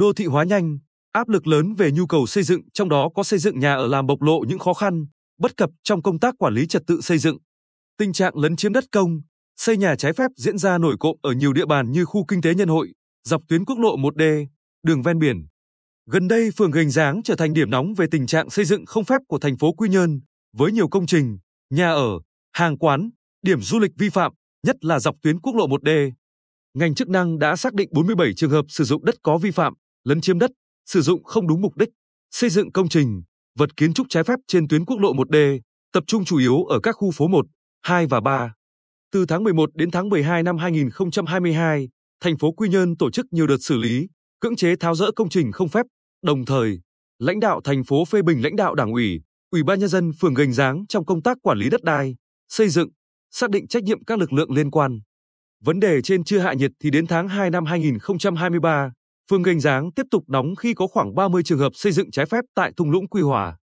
đô thị hóa nhanh, áp lực lớn về nhu cầu xây dựng, trong đó có xây dựng nhà ở làm bộc lộ những khó khăn, bất cập trong công tác quản lý trật tự xây dựng. Tình trạng lấn chiếm đất công, xây nhà trái phép diễn ra nổi cộm ở nhiều địa bàn như khu kinh tế Nhân Hội, dọc tuyến quốc lộ 1D, đường ven biển. Gần đây, phường Gành Giáng trở thành điểm nóng về tình trạng xây dựng không phép của thành phố Quy Nhơn, với nhiều công trình, nhà ở, hàng quán, điểm du lịch vi phạm, nhất là dọc tuyến quốc lộ 1D. Ngành chức năng đã xác định 47 trường hợp sử dụng đất có vi phạm, lấn chiếm đất, sử dụng không đúng mục đích, xây dựng công trình, vật kiến trúc trái phép trên tuyến quốc lộ 1D, tập trung chủ yếu ở các khu phố 1, 2 và 3. Từ tháng 11 đến tháng 12 năm 2022, thành phố Quy Nhơn tổ chức nhiều đợt xử lý, cưỡng chế tháo rỡ công trình không phép, đồng thời, lãnh đạo thành phố phê bình lãnh đạo đảng ủy, ủy ban nhân dân phường Gành dáng trong công tác quản lý đất đai, xây dựng, xác định trách nhiệm các lực lượng liên quan. Vấn đề trên chưa hạ nhiệt thì đến tháng 2 năm 2023, phường Gành Giáng tiếp tục đóng khi có khoảng 30 trường hợp xây dựng trái phép tại thung lũng Quy Hòa.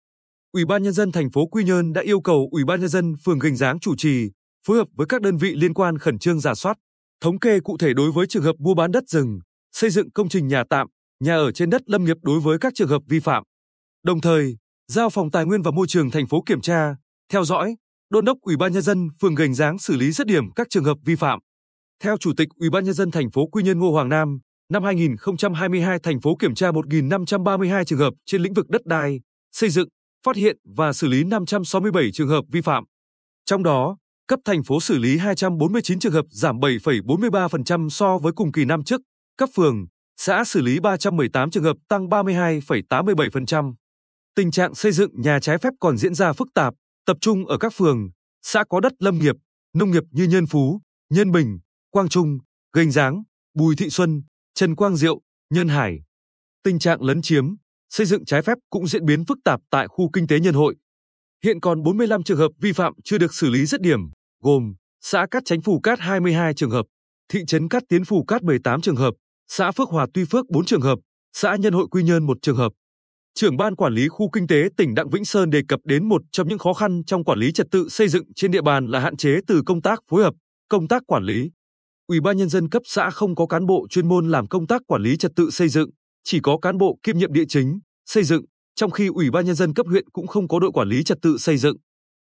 Ủy ban nhân dân thành phố Quy Nhơn đã yêu cầu Ủy ban nhân dân phường Gành Giáng chủ trì, phối hợp với các đơn vị liên quan khẩn trương giả soát, thống kê cụ thể đối với trường hợp mua bán đất rừng, xây dựng công trình nhà tạm, nhà ở trên đất lâm nghiệp đối với các trường hợp vi phạm. Đồng thời, giao phòng tài nguyên và môi trường thành phố kiểm tra, theo dõi, đôn đốc Ủy ban nhân dân phường Gành Giáng xử lý dứt điểm các trường hợp vi phạm. Theo Chủ tịch Ủy ban nhân dân thành phố Quy Nhơn Ngô Hoàng Nam, năm 2022 thành phố kiểm tra 1.532 trường hợp trên lĩnh vực đất đai, xây dựng, phát hiện và xử lý 567 trường hợp vi phạm. Trong đó, cấp thành phố xử lý 249 trường hợp giảm 7,43% so với cùng kỳ năm trước, cấp phường, xã xử lý 318 trường hợp tăng 32,87%. Tình trạng xây dựng nhà trái phép còn diễn ra phức tạp, tập trung ở các phường, xã có đất lâm nghiệp, nông nghiệp như Nhân Phú, Nhân Bình, Quang Trung, Gành Giáng, Bùi Thị Xuân, Trần Quang Diệu, Nhân Hải. Tình trạng lấn chiếm, xây dựng trái phép cũng diễn biến phức tạp tại khu kinh tế Nhân Hội. Hiện còn 45 trường hợp vi phạm chưa được xử lý dứt điểm, gồm xã Cát Chánh Phù Cát 22 trường hợp, thị trấn Cát Tiến Phù Cát 18 trường hợp, xã Phước Hòa Tuy Phước 4 trường hợp, xã Nhân Hội Quy Nhơn 1 trường hợp. Trưởng ban quản lý khu kinh tế tỉnh Đặng Vĩnh Sơn đề cập đến một trong những khó khăn trong quản lý trật tự xây dựng trên địa bàn là hạn chế từ công tác phối hợp, công tác quản lý. Ủy ban nhân dân cấp xã không có cán bộ chuyên môn làm công tác quản lý trật tự xây dựng, chỉ có cán bộ kiêm nhiệm địa chính, xây dựng, trong khi Ủy ban nhân dân cấp huyện cũng không có đội quản lý trật tự xây dựng.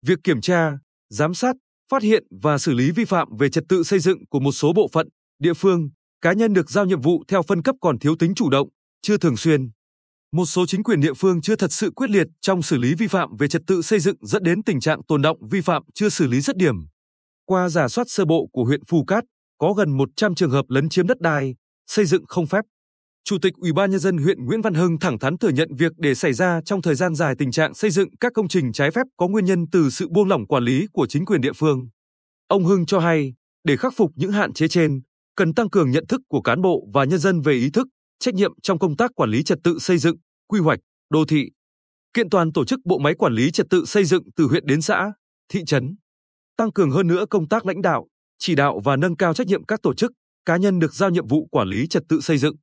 Việc kiểm tra, giám sát, phát hiện và xử lý vi phạm về trật tự xây dựng của một số bộ phận, địa phương, cá nhân được giao nhiệm vụ theo phân cấp còn thiếu tính chủ động, chưa thường xuyên. Một số chính quyền địa phương chưa thật sự quyết liệt trong xử lý vi phạm về trật tự xây dựng dẫn đến tình trạng tồn động vi phạm chưa xử lý dứt điểm. Qua giả soát sơ bộ của huyện Phù Cát, có gần 100 trường hợp lấn chiếm đất đai, xây dựng không phép. Chủ tịch Ủy ban nhân dân huyện Nguyễn Văn Hưng thẳng thắn thừa nhận việc để xảy ra trong thời gian dài tình trạng xây dựng các công trình trái phép có nguyên nhân từ sự buông lỏng quản lý của chính quyền địa phương. Ông Hưng cho hay, để khắc phục những hạn chế trên, cần tăng cường nhận thức của cán bộ và nhân dân về ý thức, trách nhiệm trong công tác quản lý trật tự xây dựng, quy hoạch, đô thị. Kiện toàn tổ chức bộ máy quản lý trật tự xây dựng từ huyện đến xã, thị trấn. Tăng cường hơn nữa công tác lãnh đạo, chỉ đạo và nâng cao trách nhiệm các tổ chức, cá nhân được giao nhiệm vụ quản lý trật tự xây dựng.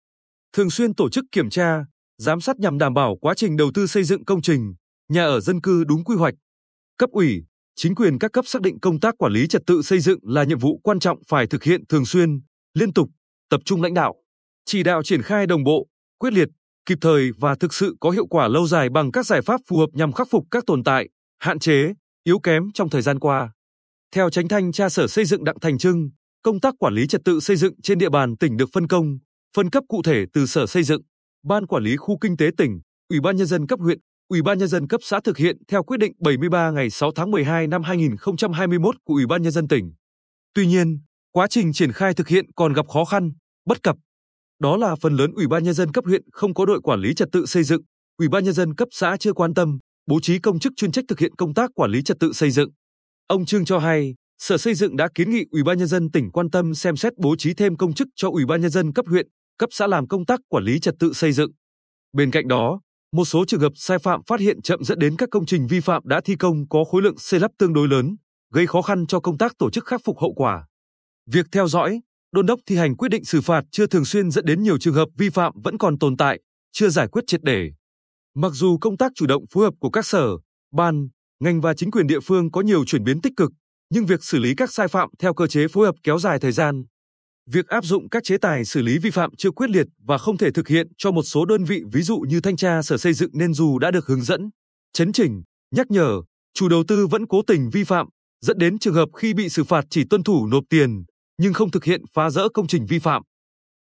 Thường xuyên tổ chức kiểm tra, giám sát nhằm đảm bảo quá trình đầu tư xây dựng công trình, nhà ở dân cư đúng quy hoạch. Cấp ủy, chính quyền các cấp xác định công tác quản lý trật tự xây dựng là nhiệm vụ quan trọng phải thực hiện thường xuyên, liên tục, tập trung lãnh đạo, chỉ đạo triển khai đồng bộ, quyết liệt, kịp thời và thực sự có hiệu quả lâu dài bằng các giải pháp phù hợp nhằm khắc phục các tồn tại, hạn chế, yếu kém trong thời gian qua. Theo tránh thanh tra Sở Xây dựng Đặng Thành Trưng, công tác quản lý trật tự xây dựng trên địa bàn tỉnh được phân công, phân cấp cụ thể từ Sở Xây dựng, Ban Quản lý Khu Kinh tế tỉnh, Ủy ban Nhân dân cấp huyện, Ủy ban Nhân dân cấp xã thực hiện theo quyết định 73 ngày 6 tháng 12 năm 2021 của Ủy ban Nhân dân tỉnh. Tuy nhiên, quá trình triển khai thực hiện còn gặp khó khăn, bất cập. Đó là phần lớn Ủy ban Nhân dân cấp huyện không có đội quản lý trật tự xây dựng, Ủy ban Nhân dân cấp xã chưa quan tâm, bố trí công chức chuyên trách thực hiện công tác quản lý trật tự xây dựng. Ông Trương cho hay, Sở Xây dựng đã kiến nghị Ủy ban nhân dân tỉnh quan tâm xem xét bố trí thêm công chức cho Ủy ban nhân dân cấp huyện, cấp xã làm công tác quản lý trật tự xây dựng. Bên cạnh đó, một số trường hợp sai phạm phát hiện chậm dẫn đến các công trình vi phạm đã thi công có khối lượng xây lắp tương đối lớn, gây khó khăn cho công tác tổ chức khắc phục hậu quả. Việc theo dõi, đôn đốc thi hành quyết định xử phạt chưa thường xuyên dẫn đến nhiều trường hợp vi phạm vẫn còn tồn tại, chưa giải quyết triệt để. Mặc dù công tác chủ động phối hợp của các sở, ban, ngành và chính quyền địa phương có nhiều chuyển biến tích cực, nhưng việc xử lý các sai phạm theo cơ chế phối hợp kéo dài thời gian. Việc áp dụng các chế tài xử lý vi phạm chưa quyết liệt và không thể thực hiện cho một số đơn vị ví dụ như thanh tra sở xây dựng nên dù đã được hướng dẫn, chấn chỉnh, nhắc nhở, chủ đầu tư vẫn cố tình vi phạm, dẫn đến trường hợp khi bị xử phạt chỉ tuân thủ nộp tiền, nhưng không thực hiện phá rỡ công trình vi phạm.